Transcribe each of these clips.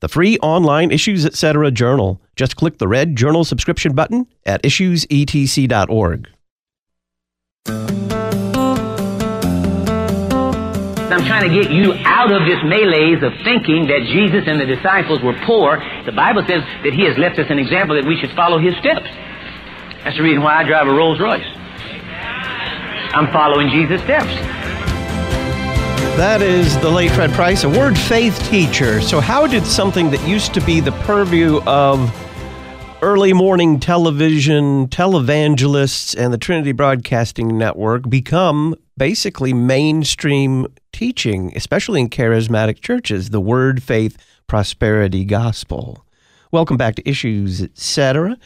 The free online Issues Etc. journal. Just click the red journal subscription button at issuesetc.org. I'm trying to get you out of this malaise of thinking that Jesus and the disciples were poor. The Bible says that He has left us an example that we should follow His steps. That's the reason why I drive a Rolls Royce. I'm following Jesus' steps. That is the late Fred Price, a word faith teacher. So, how did something that used to be the purview of early morning television, televangelists, and the Trinity Broadcasting Network become basically mainstream teaching, especially in charismatic churches, the word faith prosperity gospel? Welcome back to Issues, etc.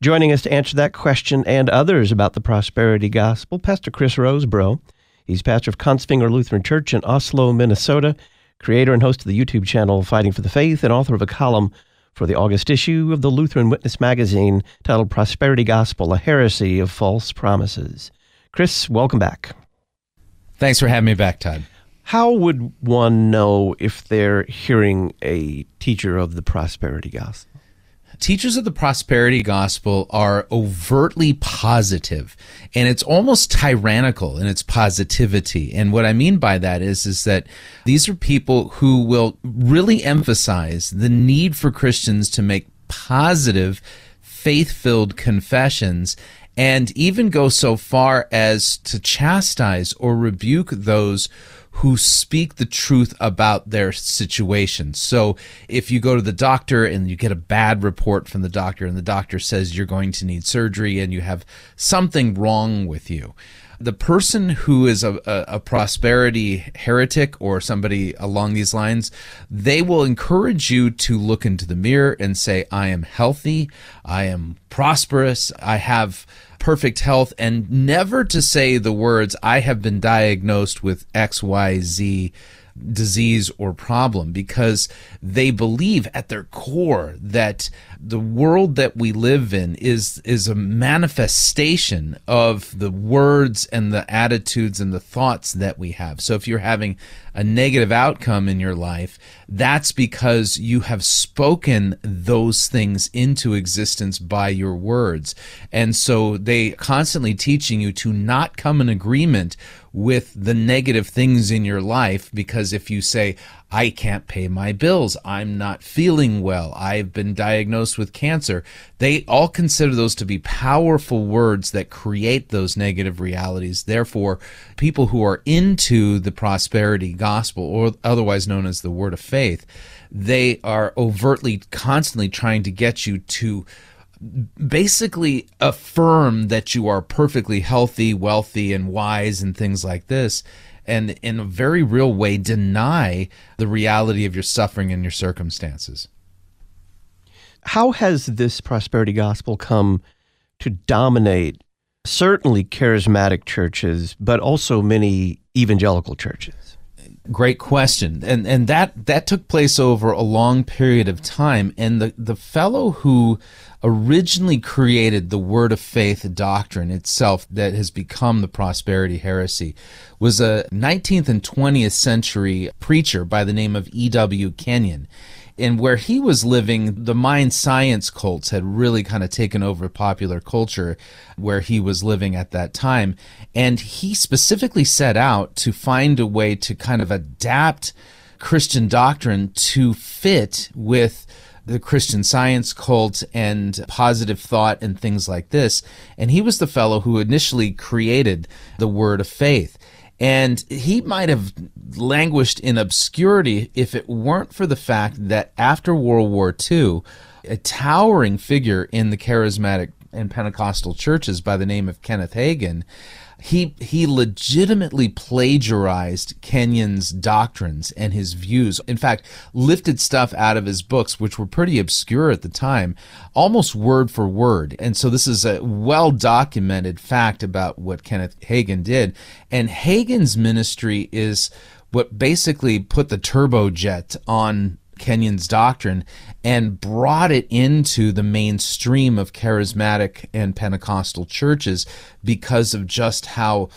Joining us to answer that question and others about the prosperity gospel, Pastor Chris Rosebrough. He's pastor of Kongsvinger Lutheran Church in Oslo, Minnesota, creator and host of the YouTube channel Fighting for the Faith, and author of a column for the August issue of the Lutheran Witness magazine titled Prosperity Gospel A Heresy of False Promises. Chris, welcome back. Thanks for having me back, Todd. How would one know if they're hearing a teacher of the prosperity gospel? Teachers of the prosperity gospel are overtly positive and it's almost tyrannical in its positivity. And what I mean by that is, is that these are people who will really emphasize the need for Christians to make positive, faith filled confessions and even go so far as to chastise or rebuke those who speak the truth about their situation. So if you go to the doctor and you get a bad report from the doctor and the doctor says you're going to need surgery and you have something wrong with you, the person who is a, a, a, prosperity heretic or somebody along these lines, they will encourage you to look into the mirror and say, I am healthy, I am prosperous, I have perfect health and never to say the words, I have been diagnosed with XYZ disease or problem because they believe at their core that the world that we live in is is a manifestation of the words and the attitudes and the thoughts that we have. So if you're having a negative outcome in your life, that's because you have spoken those things into existence by your words. And so they constantly teaching you to not come in agreement with the negative things in your life because if you say, I can't pay my bills, I'm not feeling well, I've been diagnosed with cancer, they all consider those to be powerful words that create those negative realities. Therefore, people who are into the prosperity gospel, or otherwise known as the word of faith, they are overtly, constantly trying to get you to basically affirm that you are perfectly healthy, wealthy, and wise, and things like this, and in a very real way deny the reality of your suffering and your circumstances. How has this prosperity gospel come to dominate certainly charismatic churches, but also many evangelical churches? Great question. And and that that took place over a long period of time and the the fellow who originally created the word of faith doctrine itself that has become the prosperity heresy was a 19th and 20th century preacher by the name of E.W. Kenyon and where he was living, the mind science cults had really kind of taken over popular culture where he was living at that time. And he specifically set out to find a way to kind of adapt Christian doctrine to fit with the Christian science cult and positive thought and things like this. And he was the fellow who initially created the word of faith. And he might have languished in obscurity if it weren't for the fact that after World War II, a towering figure in the charismatic and Pentecostal churches by the name of Kenneth Hagin, he he legitimately plagiarized Kenyon's doctrines and his views. In fact, lifted stuff out of his books, which were pretty obscure at the time, almost word for word. And so this is a well documented fact about what Kenneth Hagin did. And Hagin's ministry is what basically put the turbojet on Kenyon's doctrine and brought it into the mainstream of charismatic and Pentecostal churches because of just how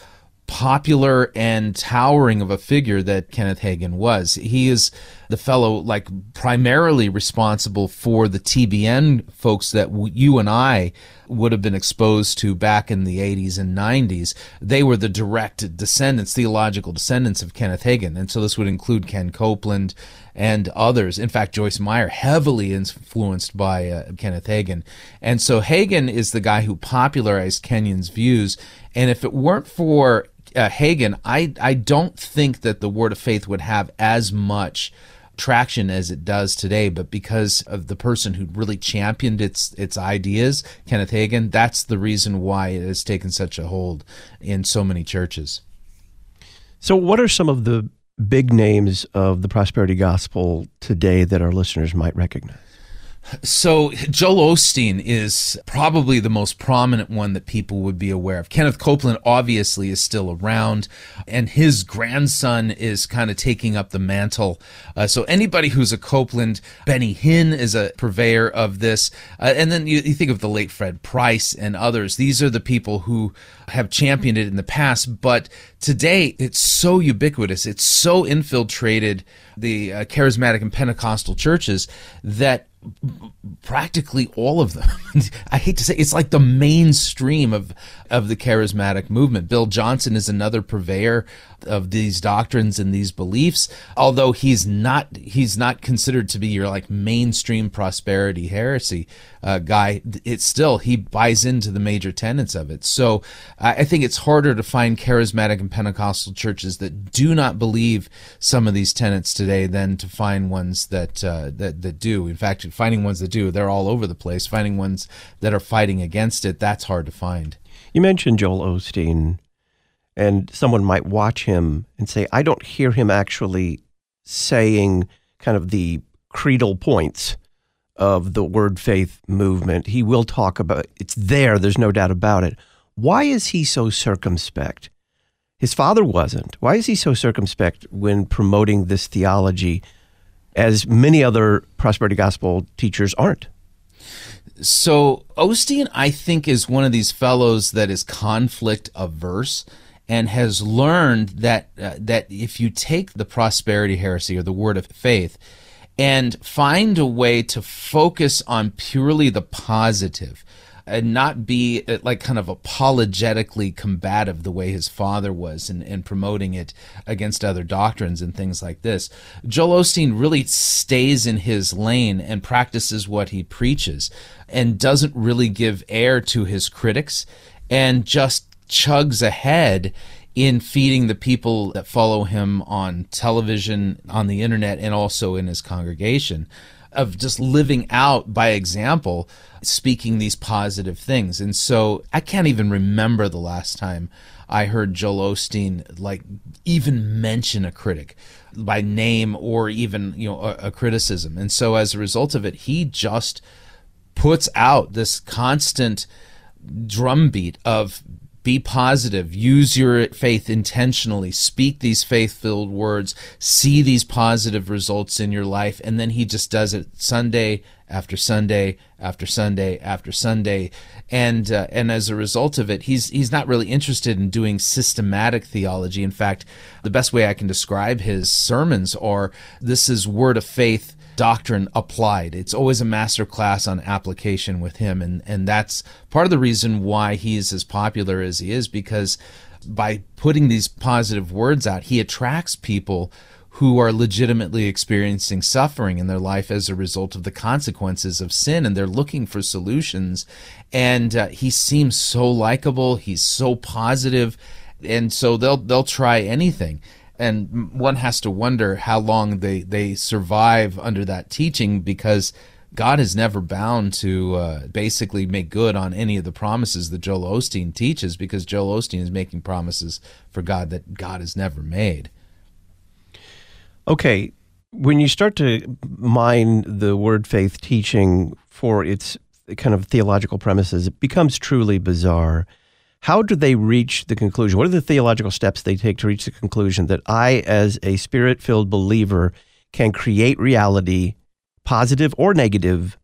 popular and towering of a figure that Kenneth Hagin was. He is the fellow like primarily responsible for the TBN folks that you and I would have been exposed to back in the 80s and 90s. They were the direct descendants, theological descendants of Kenneth Hagin. And so this would include Ken Copeland and others. In fact, Joyce Meyer, heavily influenced by uh, Kenneth Hagin. And so Hagin is the guy who popularized Kenyon's views. And if it weren't for uh, Hagin, I, I don't think that the Word of Faith would have as much traction as it does today, but because of the person who really championed its its ideas, Kenneth Hagin, that's the reason why it has taken such a hold in so many churches. So, what are some of the big names of the prosperity gospel today that our listeners might recognize? So, Joel Osteen is probably the most prominent one that people would be aware of. Kenneth Copeland obviously is still around, and his grandson is kind of taking up the mantle. Uh, so, anybody who's a Copeland, Benny Hinn is a purveyor of this. Uh, and then you, you think of the late Fred Price and others. These are the people who have championed it in the past, but today it's so ubiquitous, it's so infiltrated the uh, charismatic and Pentecostal churches that practically all of them. I hate to say it's like the mainstream of of the charismatic movement. Bill Johnson is another purveyor of these doctrines and these beliefs, although he's not he's not considered to be your like mainstream prosperity heresy uh, guy. It's still he buys into the major tenets of it. So I think it's harder to find charismatic and Pentecostal churches that do not believe some of these tenets today than to find ones that uh, that that do. In fact, finding ones that do, they're all over the place. Finding ones that are fighting against it, that's hard to find. You mentioned Joel Osteen, and someone might watch him and say, I don't hear him actually saying kind of the creedal points of the word faith movement. He will talk about it's there, there's no doubt about it. Why is he so circumspect? His father wasn't. Why is he so circumspect when promoting this theology as many other prosperity gospel teachers aren't? So Osteen, I think, is one of these fellows that is conflict averse and has learned that uh, that if you take the prosperity heresy or the word of faith and find a way to focus on purely the positive and not be uh, like kind of apologetically combative the way his father was and, and promoting it against other doctrines and things like this. Joel Osteen really stays in his lane and practices what he preaches and doesn't really give air to his critics and just chugs ahead in feeding the people that follow him on television, on the internet, and also in his congregation of just living out by example, speaking these positive things. And so I can't even remember the last time I heard Joel Osteen like even mention a critic by name or even you know a, a criticism. And so as a result of it, he just puts out this constant drumbeat of be positive, use your faith intentionally, speak these faith filled words, see these positive results in your life. And then he just does it Sunday after Sunday after Sunday after Sunday. And, uh, and as a result of it, he's, he's not really interested in doing systematic theology. In fact, the best way I can describe his sermons are this is word of faith doctrine applied. It's always a master class on application with him. And, and that's part of the reason why he is as popular as he is, because by putting these positive words out, he attracts people who are legitimately experiencing suffering in their life as a result of the consequences of sin and they're looking for solutions and uh, he seems so likable he's so positive and so they'll they'll try anything and one has to wonder how long they they survive under that teaching because God is never bound to uh, basically make good on any of the promises that Joel Osteen teaches because Joel Osteen is making promises for God that God has never made. Okay, when you start to mine the word faith teaching for its kind of theological premises, it becomes truly bizarre. How do they reach the conclusion? What are the theological steps they take to reach the conclusion that I, as a spirit filled believer, can create reality, positive or negative,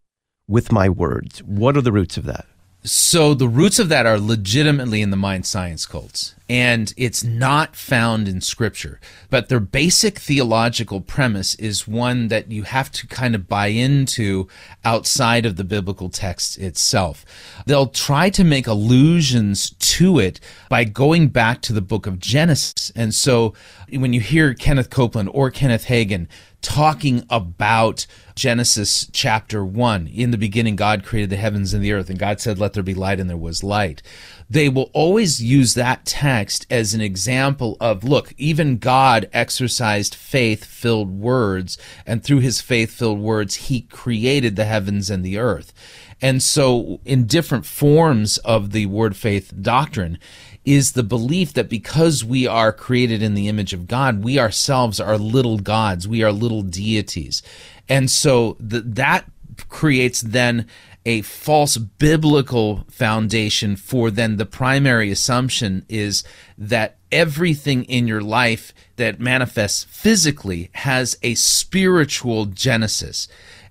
with my words? What are the roots of that? So the roots of that are legitimately in the mind science cults, and it's not found in scripture. But their basic theological premise is one that you have to kind of buy into outside of the biblical text itself. They'll try to make allusions to it by going back to the book of Genesis. And so when you hear Kenneth Copeland or Kenneth Hagin talking about Genesis chapter 1. In the beginning, God created the heavens and the earth, and God said, Let there be light, and there was light. They will always use that text as an example of look, even God exercised faith filled words, and through his faith filled words, he created the heavens and the earth. And so, in different forms of the word faith doctrine, is the belief that because we are created in the image of God, we ourselves are little gods, we are little deities. And so the, that creates then a false biblical foundation for then the primary assumption is that everything in your life that manifests physically has a spiritual genesis.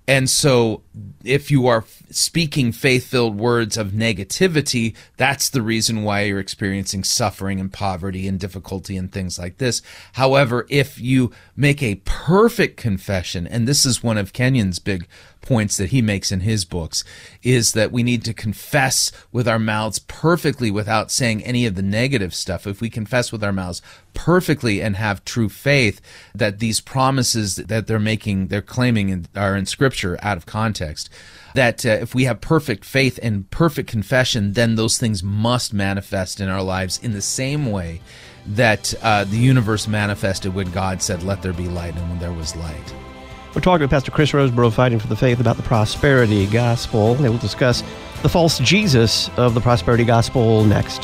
And so if you are speaking faith filled words of negativity, that's the reason why you're experiencing suffering and poverty and difficulty and things like this. However, if you make a perfect confession, and this is one of Kenyon's big points that he makes in his books, is that we need to confess with our mouths perfectly without saying any of the negative stuff. If we confess with our mouths perfectly and have true faith that these promises that they're making, they're claiming are in scripture out of context, that uh, if we have perfect faith and perfect confession, then those things must manifest in our lives in the same way that uh, the universe manifested when God said, Let there be light, and when there was light. We're talking with Pastor Chris Rosebrough, Fighting for the Faith, about the prosperity gospel. They will discuss the false Jesus of the prosperity gospel next.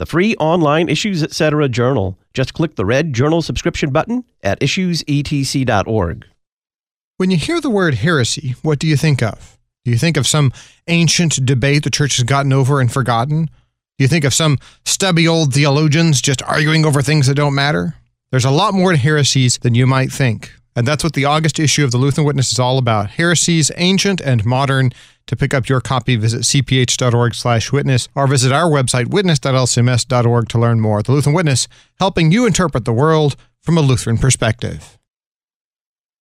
the free online Issues Etc. journal. Just click the red journal subscription button at issuesetc.org. When you hear the word heresy, what do you think of? Do you think of some ancient debate the church has gotten over and forgotten? Do you think of some stubby old theologians just arguing over things that don't matter? There's a lot more to heresies than you might think. And that's what the August issue of the Lutheran Witness is all about heresies, ancient and modern. To pick up your copy, visit cph.org slash witness or visit our website, witness.lcms.org to learn more. The Lutheran Witness, helping you interpret the world from a Lutheran perspective.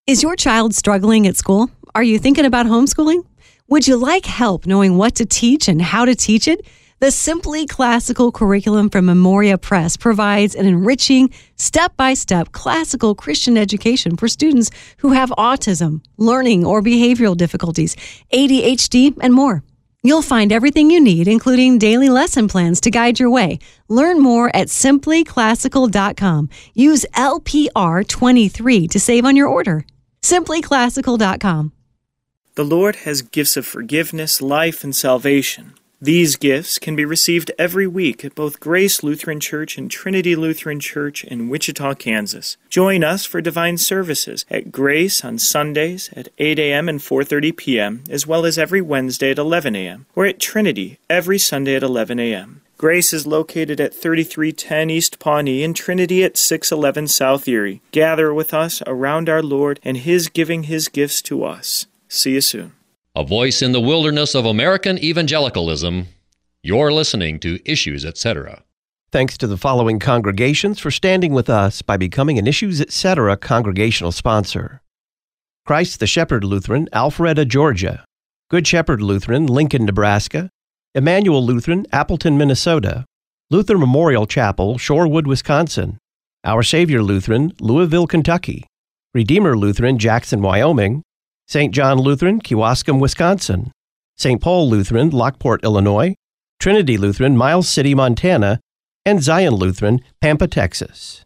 Is your child struggling at school? Are you thinking about homeschooling? Would you like help knowing what to teach and how to teach it? The Simply Classical curriculum from Memoria Press provides an enriching, step by step classical Christian education for students who have autism, learning or behavioral difficulties, ADHD, and more. You'll find everything you need, including daily lesson plans to guide your way. Learn more at simplyclassical.com. Use LPR23 to save on your order. Simplyclassical.com. The Lord has gifts of forgiveness, life, and salvation. These gifts can be received every week at both Grace Lutheran Church and Trinity Lutheran Church in Wichita, Kansas. Join us for divine services at Grace on Sundays at 8 a.m. and 4:30 p.m., as well as every Wednesday at 11 a.m., or at Trinity every Sunday at 11 a.m. Grace is located at 3310 East Pawnee and Trinity at 611 South Erie. Gather with us around our Lord and His giving His gifts to us. See you soon a voice in the wilderness of American evangelicalism. You're listening to Issues, etc. Thanks to the following congregations for standing with us by becoming an Issues Etc. congregational sponsor Christ the Shepherd Lutheran, Alpharetta, Georgia. Good Shepherd Lutheran, Lincoln, Nebraska. Emmanuel Lutheran, Appleton, Minnesota. Luther Memorial Chapel, Shorewood, Wisconsin. Our Savior Lutheran, Louisville, Kentucky. Redeemer Lutheran, Jackson, Wyoming. St. John Lutheran, Kewaskum, Wisconsin. St. Paul Lutheran, Lockport, Illinois. Trinity Lutheran, Miles City, Montana. And Zion Lutheran, Pampa, Texas.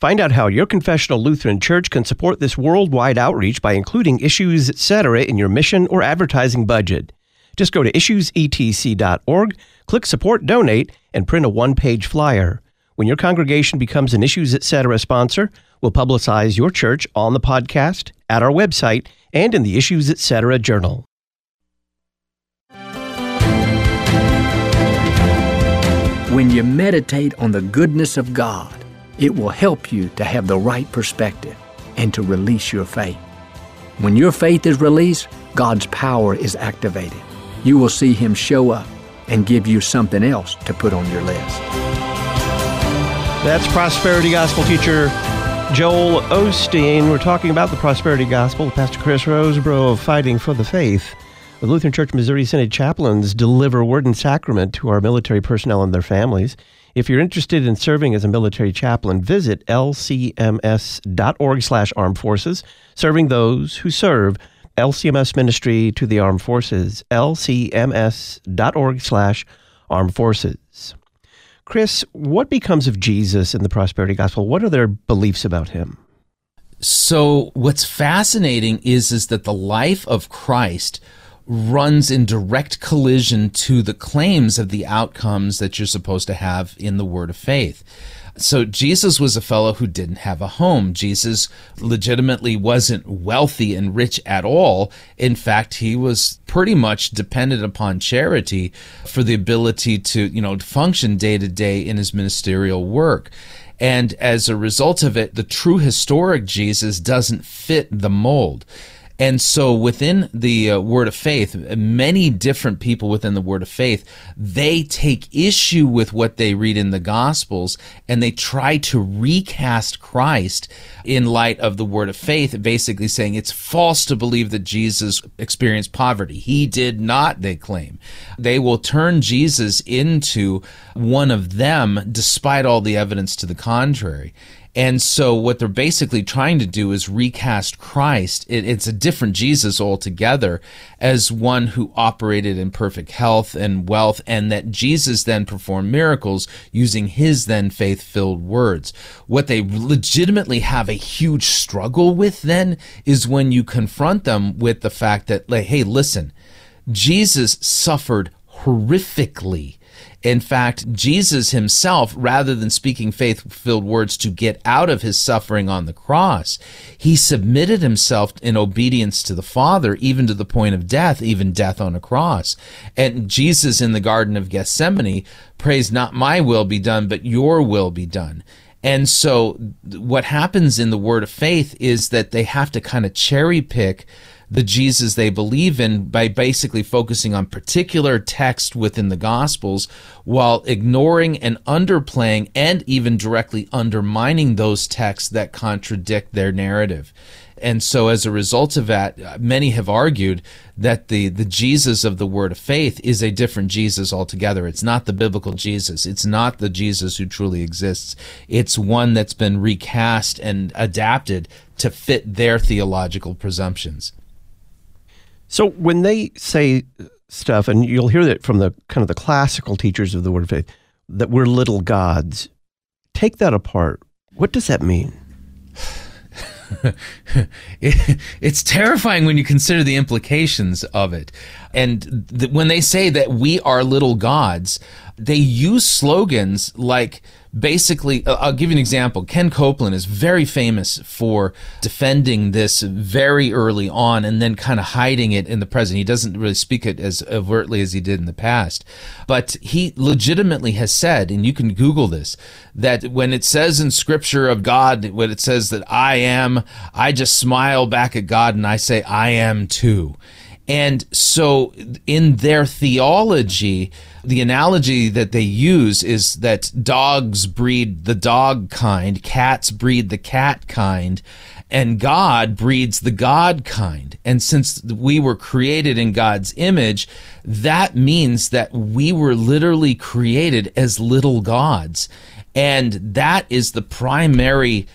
Find out how your confessional Lutheran church can support this worldwide outreach by including issues, etc., in your mission or advertising budget. Just go to issuesetc.org, click Support Donate, and print a one page flyer. When your congregation becomes an Issues Etc. sponsor, we'll publicize your church on the podcast, at our website, and in the Issues Etc. journal. When you meditate on the goodness of God, it will help you to have the right perspective and to release your faith. When your faith is released, God's power is activated. You will see Him show up and give you something else to put on your list. That's prosperity gospel teacher Joel Osteen. We're talking about the prosperity gospel. Pastor Chris Rosebrough of Fighting for the Faith. The Lutheran Church Missouri Synod chaplains deliver word and sacrament to our military personnel and their families. If you're interested in serving as a military chaplain, visit lcms.org slash armed forces, serving those who serve LCMS ministry to the armed forces, lcms.org slash armed forces. Chris, what becomes of Jesus in the prosperity gospel? What are their beliefs about him? So what's fascinating is is that the life of Christ runs in direct collision to the claims of the outcomes that you're supposed to have in the word of faith. So Jesus was a fellow who didn't have a home. Jesus legitimately wasn't wealthy and rich at all. In fact, he was pretty much dependent upon charity for the ability to, you know, function day to day in his ministerial work. And as a result of it, the true historic Jesus doesn't fit the mold. And so within the uh, word of faith, many different people within the word of faith, they take issue with what they read in the gospels and they try to recast Christ in light of the word of faith, basically saying it's false to believe that Jesus experienced poverty. He did not, they claim. They will turn Jesus into one of them despite all the evidence to the contrary. And so what they're basically trying to do is recast Christ. It, it's a different Jesus altogether as one who operated in perfect health and wealth and that Jesus then performed miracles using his then faith filled words. What they legitimately have a huge struggle with then is when you confront them with the fact that, like, hey, listen, Jesus suffered horrifically in fact, Jesus himself, rather than speaking faith filled words to get out of his suffering on the cross, he submitted himself in obedience to the Father, even to the point of death, even death on a cross. And Jesus in the Garden of Gethsemane prays, Not my will be done, but your will be done. And so what happens in the word of faith is that they have to kind of cherry pick the Jesus they believe in by basically focusing on particular text within the Gospels while ignoring and underplaying and even directly undermining those texts that contradict their narrative. And so, as a result of that, uh, many have argued that the, the Jesus of the Word of Faith is a different Jesus altogether. It's not the biblical Jesus. It's not the Jesus who truly exists. It's one that's been recast and adapted to fit their theological presumptions. So when they say stuff, and you'll hear that from the kind of the classical teachers of the Word of Faith, that we're little gods, take that apart. What does that mean? it, it's terrifying when you consider the implications of it. And th- when they say that we are little gods, they use slogans like basically, uh, I'll give you an example. Ken Copeland is very famous for defending this very early on and then kind of hiding it in the present. He doesn't really speak it as overtly as he did in the past. But he legitimately has said, and you can Google this, that when it says in scripture of God, when it says that I am, I just smile back at God and I say, I am too. And so, in their theology, the analogy that they use is that dogs breed the dog kind, cats breed the cat kind, and God breeds the God kind. And since we were created in God's image, that means that we were literally created as little gods. And that is the primary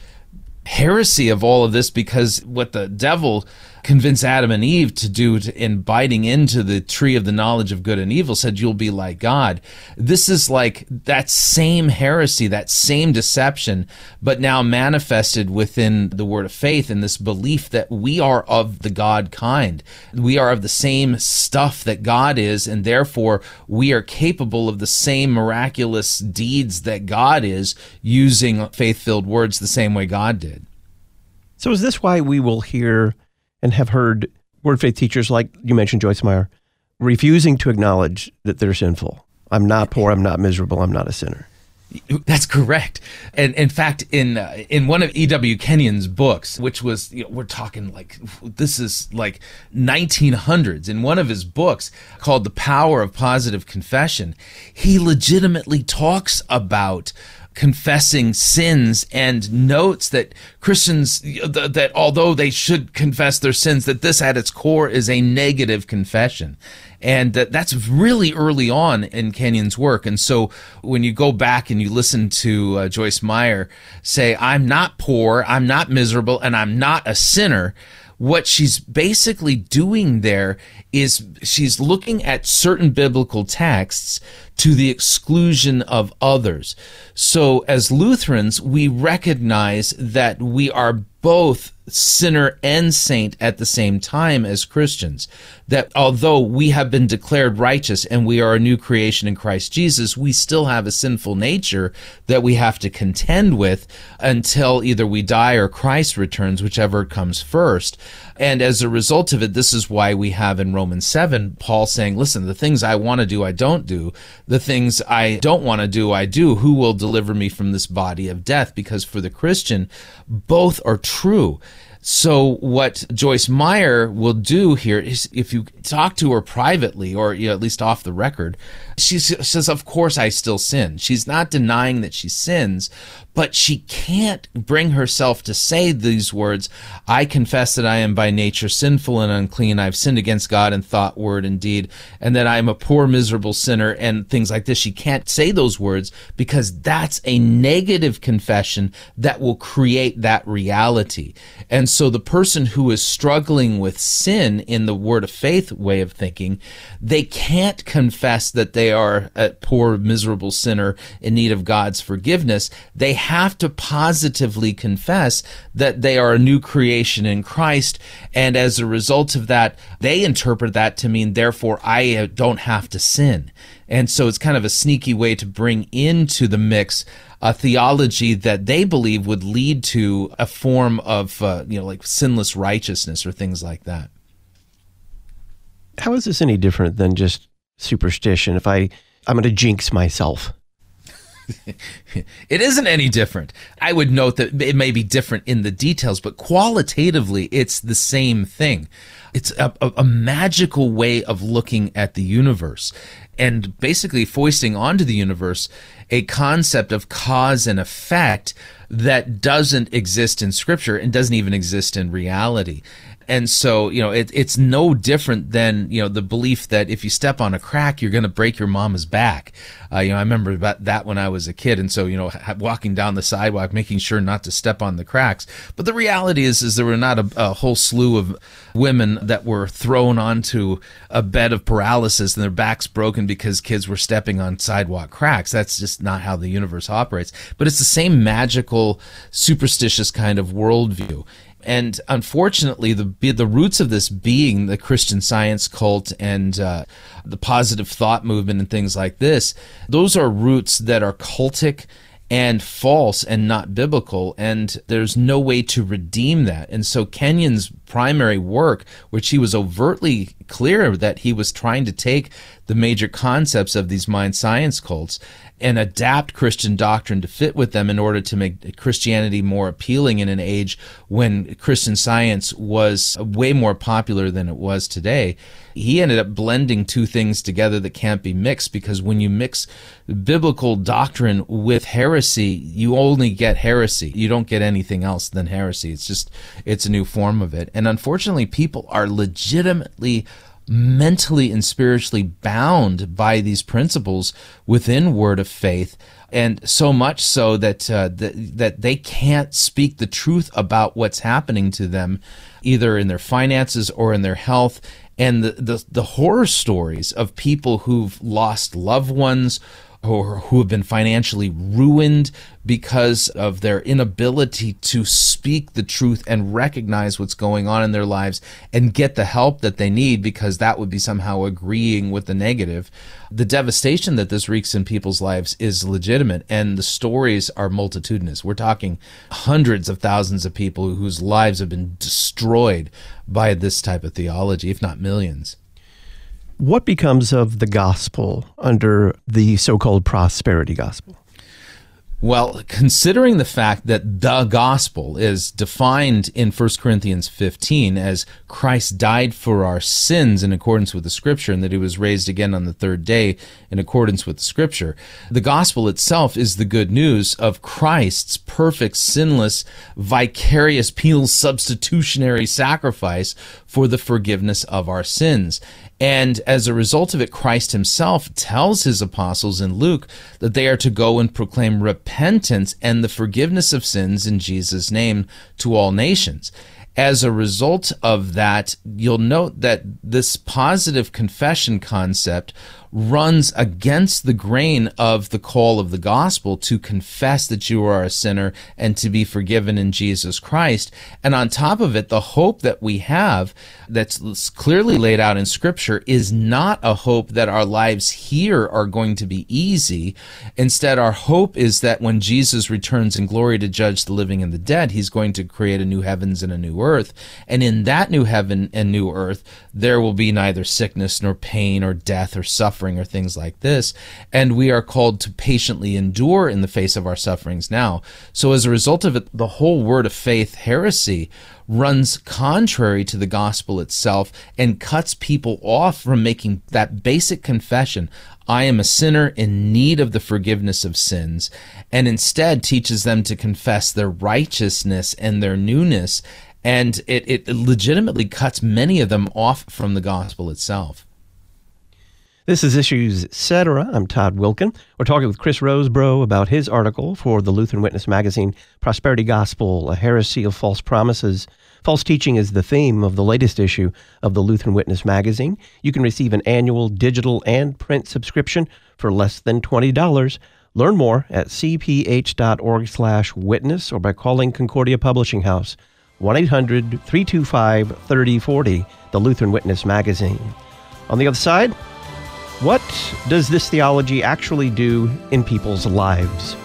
heresy of all of this because what the devil convinced Adam and Eve to do in biting into the tree of the knowledge of good and evil said you'll be like God. This is like that same heresy, that same deception, but now manifested within the word of faith and this belief that we are of the God kind. We are of the same stuff that God is, and therefore we are capable of the same miraculous deeds that God is using faith filled words the same way God did. So, is this why we will hear and have heard word faith teachers like you mentioned, Joyce Meyer, refusing to acknowledge that they're sinful? I'm not poor. I'm not miserable. I'm not a sinner. That's correct. And in fact, in uh, in one of E.W. Kenyon's books, which was you know, we're talking like this is like 1900s, in one of his books called "The Power of Positive Confession," he legitimately talks about confessing sins and notes that Christians that although they should confess their sins that this at its core is a negative confession. And that that's really early on in Kenyon's work. And so when you go back and you listen to uh, Joyce Meyer say I'm not poor I'm not miserable and I'm not a sinner what she's basically doing there is she's looking at certain biblical texts to the exclusion of others. So as Lutherans, we recognize that we are both sinner and saint at the same time as Christians. That although we have been declared righteous and we are a new creation in Christ Jesus, we still have a sinful nature that we have to contend with until either we die or Christ returns, whichever comes first. And as a result of it, this is why we have in Romans 7 Paul saying, Listen, the things I want to do, I don't do. The things I don't want to do, I do. Who will deliver me from this body of death? Because for the Christian, both are true. So what Joyce Meyer will do here is if you talk to her privately or you know, at least off the record, she says, of course I still sin. She's not denying that she sins, but she can't bring herself to say these words I confess that I am by nature sinful and unclean. I've sinned against God in thought, word, and deed, and that I am a poor, miserable sinner, and things like this. She can't say those words because that's a negative confession that will create that reality. And so the person who is struggling with sin in the word of faith way of thinking, they can't confess that they are a poor, miserable sinner in need of God's forgiveness. They have to positively confess that they are a new creation in Christ. And as a result of that, they interpret that to mean, therefore, I uh, don't have to sin. And so it's kind of a sneaky way to bring into the mix a theology that they believe would lead to a form of, uh, you know, like sinless righteousness or things like that. How is this any different than just superstition? If I, I'm going to jinx myself. it isn't any different. I would note that it may be different in the details, but qualitatively, it's the same thing. It's a, a, a, magical way of looking at the universe and basically foisting onto the universe a concept of cause and effect that doesn't exist in scripture and doesn't even exist in reality. And so, you know, it, it's no different than, you know, the belief that if you step on a crack, you're going to break your mama's back. Uh, you know, I remember about that when I was a kid. And so, you know, walking down the sidewalk, making sure not to step on the cracks. But the reality is, is there were not a, a whole slew of women that were thrown onto a bed of paralysis and their backs broken because kids were stepping on sidewalk cracks. That's just not how the universe operates. But it's the same magical, superstitious kind of worldview. And unfortunately, the the roots of this being the Christian Science cult and uh, the positive thought movement and things like this, those are roots that are cultic and false and not biblical. And there's no way to redeem that. And so kenyon's primary work, which he was overtly clear that he was trying to take the major concepts of these mind science cults and adapt Christian doctrine to fit with them in order to make Christianity more appealing in an age when Christian science was way more popular than it was today. He ended up blending two things together that can't be mixed because when you mix biblical doctrine with heresy, you only get heresy. You don't get anything else than heresy. It's just, it's a new form of it. And unfortunately, people are legitimately mentally and spiritually bound by these principles within word of faith and so much so that uh, that, they can't speak the truth about what's happening to them either in their finances or in their health. And the, the, the horror stories of people who've lost loved ones or who have been financially ruined because of their inability to speak the truth and recognize what's going on in their lives and get the help that they need because that would be somehow agreeing with the negative. The devastation that this wreaks in people's lives is legitimate and the stories are multitudinous. We're talking hundreds of thousands of people whose lives have been destroyed by this type of theology, if not millions. What becomes of the gospel under the so called prosperity gospel? Well, considering the fact that the gospel is defined in 1 Corinthians 15 as Christ died for our sins in accordance with the scripture and that he was raised again on the third day in accordance with the scripture, the gospel itself is the good news of Christ's perfect, sinless, vicarious, penal substitutionary sacrifice for the forgiveness of our sins. And as a result of it, Christ himself tells his apostles in Luke that they are to go and proclaim repentance and the forgiveness of sins in Jesus' name to all nations. As a result of that, you'll note that this positive confession concept runs against the grain of the call of the gospel to confess that you are a sinner and to be forgiven in Jesus Christ. And on top of it, the hope that we have that's clearly laid out in scripture is not a hope that our lives here are going to be easy. Instead, our hope is that when Jesus returns in glory to judge the living and the dead, he's going to create a new heavens and a new earth. And in that new heaven and new earth, there will be neither sickness nor pain or death or suffering suffering or things like this. And we are called to patiently endure in the face of our sufferings now. So as a result of it, the whole word of faith heresy runs contrary to the gospel itself and cuts people off from making that basic confession. I am a sinner in need of the forgiveness of sins, and instead teaches them to confess their righteousness and their newness. And it, it legitimately cuts many of them off from the gospel itself. This is Issues Etc. I'm Todd Wilkin. We're talking with Chris Rosebrough about his article for the Lutheran Witness magazine, Prosperity Gospel, a heresy of false promises. False teaching is the theme of the latest issue of the Lutheran Witness magazine. You can receive an annual digital and print subscription for less than $20. Learn more at cph.org slash witness or by calling Concordia Publishing House, 1-800-325-3040, the Lutheran Witness magazine. On the other side, what does this theology actually do in people's lives?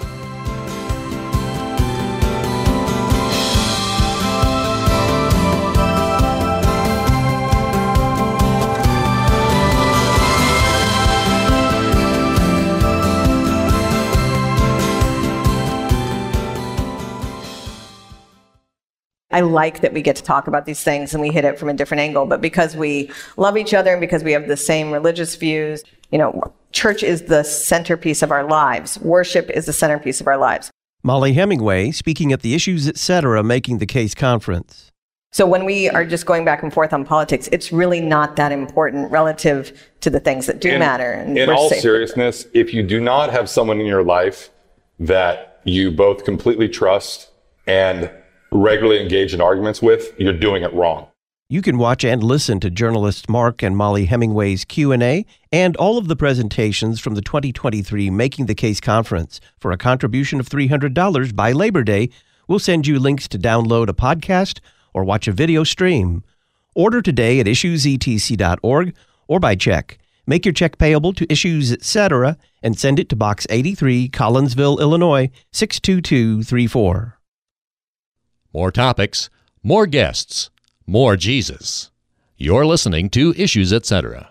I like that we get to talk about these things and we hit it from a different angle. But because we love each other and because we have the same religious views, you know, church is the centerpiece of our lives. Worship is the centerpiece of our lives. Mollie Hemingway speaking at the Issues Etc. Making the Case conference. So when we are just going back and forth on politics, it's really not that important relative to the things that do in, matter. And in all safe. seriousness, if you do not have someone in your life that you both completely trust and regularly engage in arguments with, you're doing it wrong. You can watch and listen to journalists Mark and Mollie Hemingway's Q&A and all of the presentations from the 2023 Making the Case conference. For a contribution of $300 by Labor Day, we'll send you links to download a podcast or watch a video stream. Order today at issuesetc.org or by check. Make your check payable to Issues Etc. and send it to Box 83, Collinsville, Illinois 62234. More topics, more guests, more Jesus. You're listening to Issues Etc.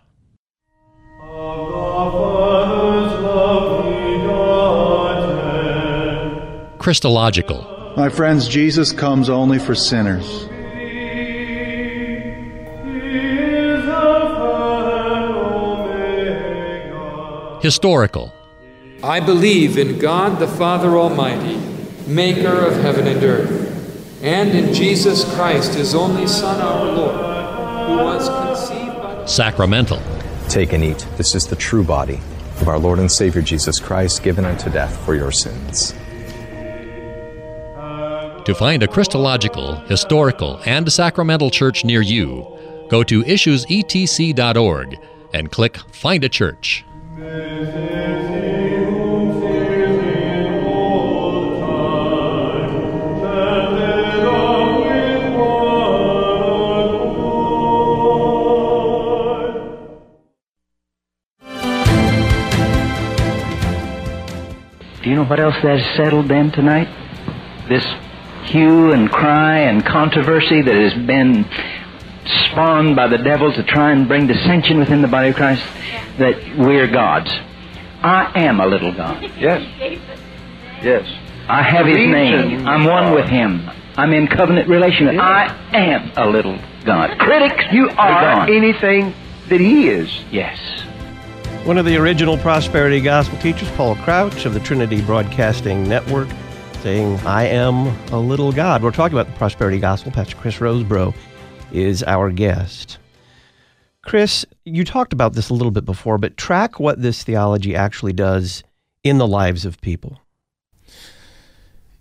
Christological. My friends, Jesus comes only for sinners. Historical. I believe in God the Father Almighty, maker of heaven and earth, and in Jesus Christ, his only Son, our Lord, who was conceived by. Sacramental. Take and eat. This is the true body of our Lord and Savior Jesus Christ, given unto death for your sins. To find a Christological, historical, and sacramental church near you, go to issuesetc.org and click Find a Church. Know what else that has settled then tonight? This hue and cry and controversy that has been spawned by the devil to try and bring dissension within the body of Christ that we're gods. I am a little God. Yes. Yes. I have His name. I'm one with Him. I'm in covenant relation. Yes. I am a little God. Critics, you are Are anything that He is. Yes. One of the original prosperity gospel teachers, Paul Crouch of the Trinity Broadcasting Network, saying, I am a little God. We're talking about the prosperity gospel. Pastor Chris Rosebrough is our guest. Chris, you talked about this a little bit before, but track what this theology actually does in the lives of people.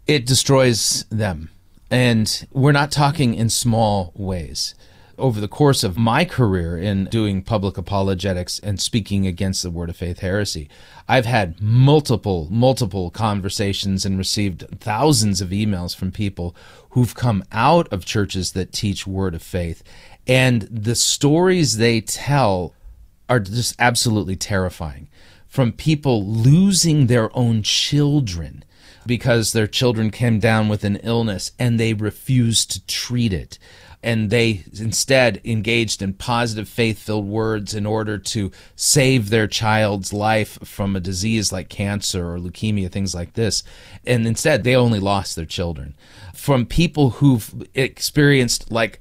It destroys them. And we're not talking in small ways. Over the course of my career in doing public apologetics and speaking against the Word of Faith heresy, I've had multiple, multiple conversations and received thousands of emails from people who've come out of churches that teach Word of Faith. And the stories they tell are just absolutely terrifying. From people losing their own children because their children came down with an illness and they refused to treat it. And they instead engaged in positive faith filled words in order to save their child's life from a disease like cancer or leukemia, things like this. And instead, they only lost their children. From people who've experienced like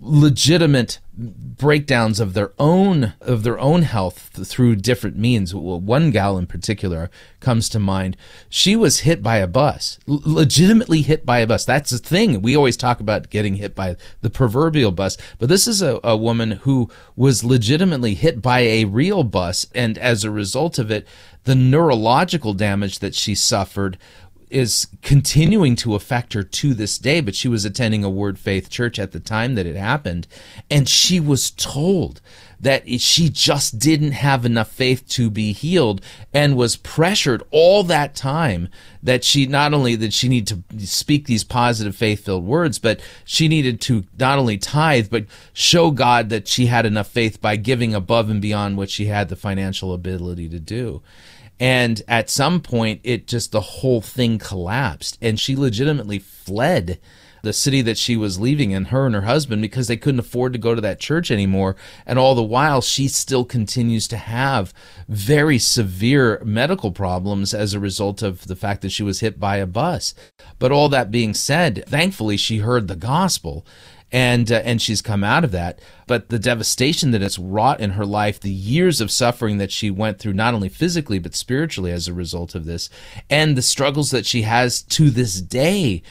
legitimate breakdowns of their own of their own health through different means. One gal in particular comes to mind. She was hit by a bus, L- legitimately hit by a bus. That's the thing. We always talk about getting hit by the proverbial bus, but this is a, a woman who was legitimately hit by a real bus, and as a result of it, the neurological damage that she suffered is continuing to affect her to this day, but she was attending a Word Faith church at the time that it happened. And she was told that she just didn't have enough faith to be healed and was pressured all that time that she not only that she needed to speak these positive faith filled words, but she needed to not only tithe, but show God that she had enough faith by giving above and beyond what she had the financial ability to do. And at some point, it just the whole thing collapsed, and she legitimately fled the city that she was leaving and her and her husband because they couldn't afford to go to that church anymore. And all the while, she still continues to have very severe medical problems as a result of the fact that she was hit by a bus. But all that being said, thankfully, she heard the gospel and uh, and she's come out of that but the devastation that it's wrought in her life the years of suffering that she went through not only physically but spiritually as a result of this and the struggles that she has to this day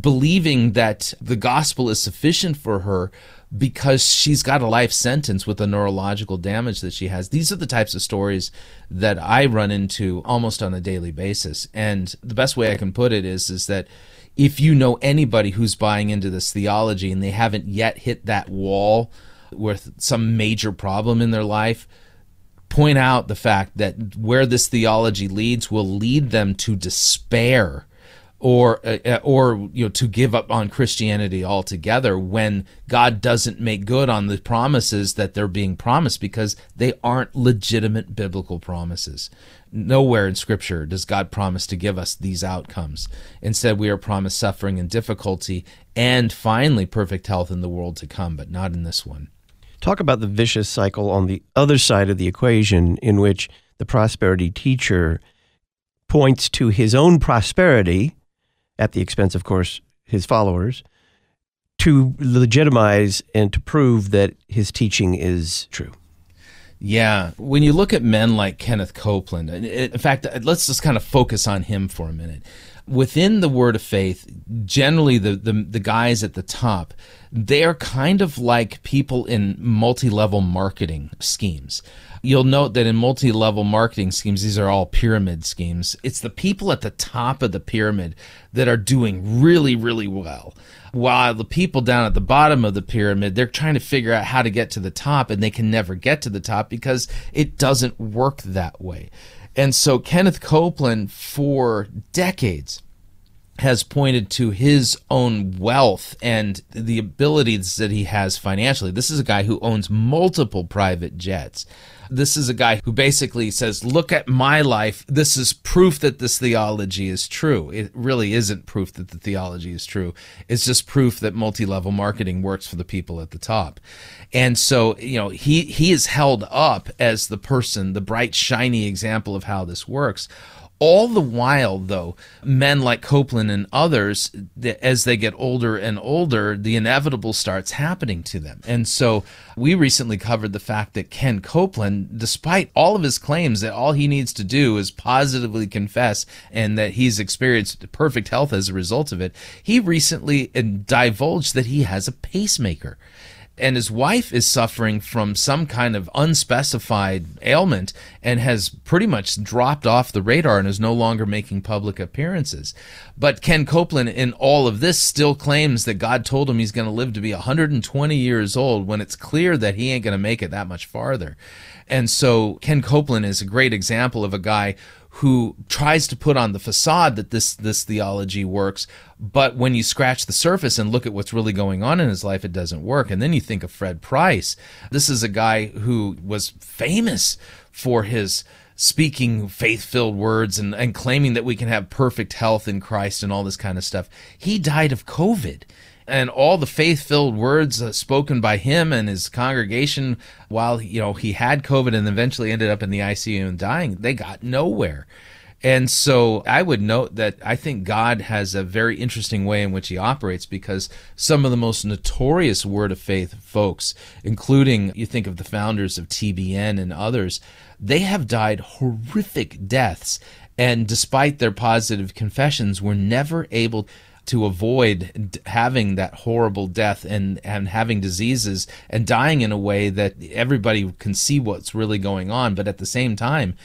believing that the gospel is sufficient for her because she's got a life sentence with the neurological damage that she has. These are the types of stories that I run into almost on a daily basis. And the best way I can put it is is that if you know anybody who's buying into this theology and they haven't yet hit that wall with some major problem in their life, point out the fact that where this theology leads will lead them to despair or uh, or you know to give up on Christianity altogether when God doesn't make good on the promises that they're being promised because they aren't legitimate biblical promises. Nowhere in scripture does God promise to give us these outcomes. Instead, we are promised suffering and difficulty and finally perfect health in the world to come, but not in this one. Talk about the vicious cycle on the other side of the equation in which the prosperity teacher points to his own prosperity at the expense, of course, his followers, to legitimize and to prove that his teaching is true. Yeah. When you look at men like Kenneth Copeland, eh, in fact, eh, let's just kind of focus on him for a minute. Within the word of faith, generally the, the, the guys at the top, they are kind of like people in multi level marketing schemes. You'll note that in multi level marketing schemes, these are all pyramid schemes. It's the people at the top of the pyramid that are doing really, really well. While the people down at the bottom of the pyramid, they're trying to figure out how to get to the top and they can never get to the top because it doesn't work that way. And so Kenneth Copeland, for decades, has pointed to his own wealth and the abilities that he has financially. This is a guy who owns multiple private jets. This is a guy who basically says, Look at my life. This is proof that this theology is true. It really isn't proof that the theology is true. It's just proof that multi level marketing works for the people at the top. And so, you know, he, he is held up as the person, the bright, shiny example of how this works. All the while, though, men like Copeland and others, as they get older and older, the inevitable starts happening to them. And so we recently covered the fact that Ken Copeland, despite all of his claims that all he needs to do is positively confess and that he's experienced perfect health as a result of it, he recently uh, divulged that he has a pacemaker and his wife is suffering from some kind of unspecified ailment and has pretty much dropped off the radar and is no longer making public appearances. But Ken Copeland, in all of this, still claims that God told him he's going to live to be 120 years old when it's clear that he ain't going to make it that much farther. And so Ken Copeland is a great example of a guy who tries to put on the facade that this this theology works, but when you scratch the surface and look at what's really going on in his life, it doesn't work. And then you think of Fred Price. This is a guy who was famous for his speaking faith filled words and, and claiming that we can have perfect health in Christ and all this kind of stuff. He died of COVID and all the faith-filled words uh, spoken by him and his congregation while you know he had covid and eventually ended up in the ICU and dying they got nowhere and so I would note that I think God has a very interesting way in which he operates because some of the most notorious word of faith folks, including you think of the founders of TBN and others, they have died horrific deaths. And despite their positive confessions, were never able to avoid having that horrible death and, and having diseases and dying in a way that everybody can see what's really going on. But at the same time,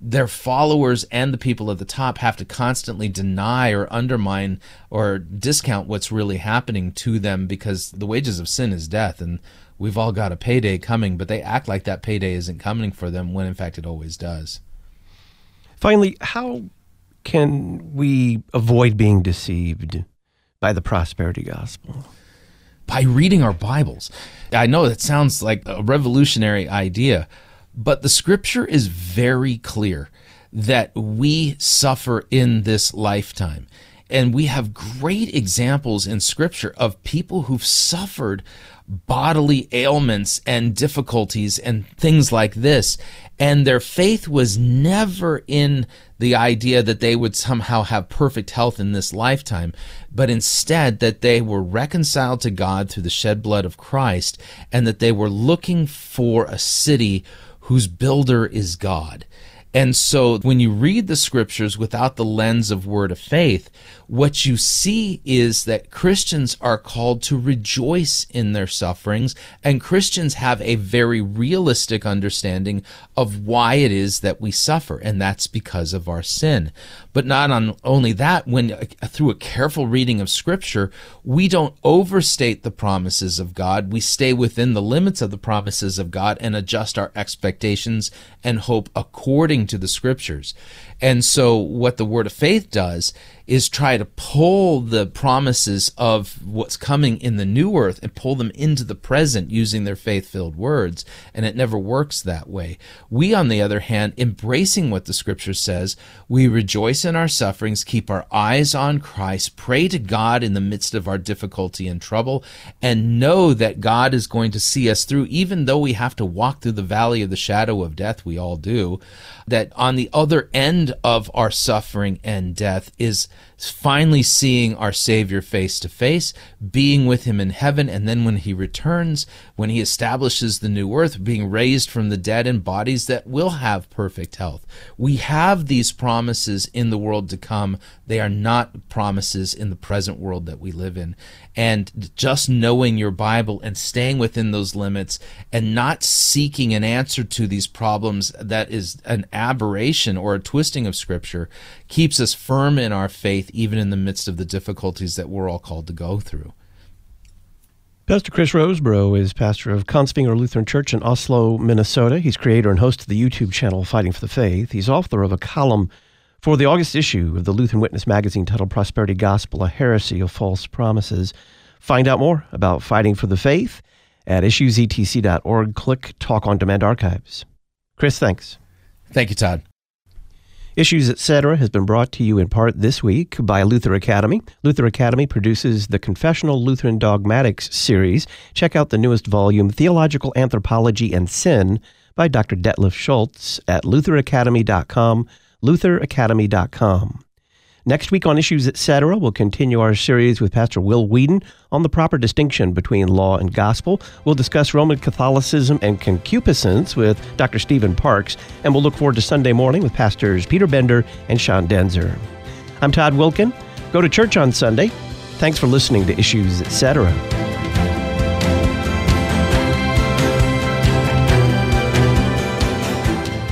their followers and the people at the top have to constantly deny or undermine or discount what's really happening to them because the wages of sin is death and we've all got a payday coming but they act like that payday isn't coming for them when in fact it always does finally how can we avoid being deceived by the prosperity gospel? By reading our Bibles. I know that sounds like a revolutionary idea, but the scripture is very clear that we suffer in this lifetime. And we have great examples in scripture of people who've suffered bodily ailments and difficulties and things like this. And their faith was never in the idea that they would somehow have perfect health in this lifetime, but instead that they were reconciled to God through the shed blood of Christ and that they were looking for a city whose builder is God. And so when you read the scriptures without the lens of word of faith, what you see is that Christians are called to rejoice in their sufferings, and Christians have a very realistic understanding of why it is that we suffer, and that's because of our sin. But not on only that, when through a careful reading of Scripture, we don't overstate the promises of God. We stay within the limits of the promises of God and adjust our expectations and hope according to the Scriptures. And so, what the Word of Faith does is try to pull the promises of what's coming in the new earth and pull them into the present using their faith filled words. And it never works that way. We, on the other hand, embracing what the scripture says, we rejoice in our sufferings, keep our eyes on Christ, pray to God in the midst of our difficulty and trouble, and know that God is going to see us through, even though we have to walk through the valley of the shadow of death. We all do. That on the other end of our suffering and death is finally seeing our Savior face to face, being with Him in heaven, and then when He returns, when He establishes the new earth, being raised from the dead in bodies that will have perfect health. We have these promises in the world to come. They are not promises in the present world that we live in. And just knowing your Bible and staying within those limits and not seeking an answer to these problems that is an aberration or a twisting of Scripture keeps us firm in our faith, even in the midst of the difficulties that we're all called to go through. Pastor Chris Rosebrough is pastor of Kongsvinger Lutheran Church in Oslo, Minnesota. He's creator and host of the YouTube channel Fighting for the Faith. He's author of a column for the August issue of the Lutheran Witness magazine titled Prosperity Gospel, a Heresy of False Promises. Find out more about Fighting for the Faith at issuesetc.org. Click Talk on Demand Archives. Chris, thanks. Thank you, Todd. Issues Etc. has been brought to you in part this week by Luther Academy. Luther Academy produces the Confessional Lutheran Dogmatics series. Check out the newest volume, Theological Anthropology and Sin, by Dr. Detlev Schulz at lutheracademy.com, lutheracademy.com. Next week on Issues Etc., we'll continue our series with Pastor Will Weedon on the proper distinction between law and gospel. We'll discuss Roman Catholicism and concupiscence with Dr. Stephen Parks, and we'll look forward to Sunday morning with Pastors Peter Bender and Sean Daenzer. I'm Todd Wilken. Go to church on Sunday. Thanks for listening to Issues Etc.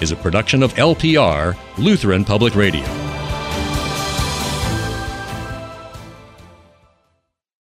is a production of LPR, Lutheran Public Radio.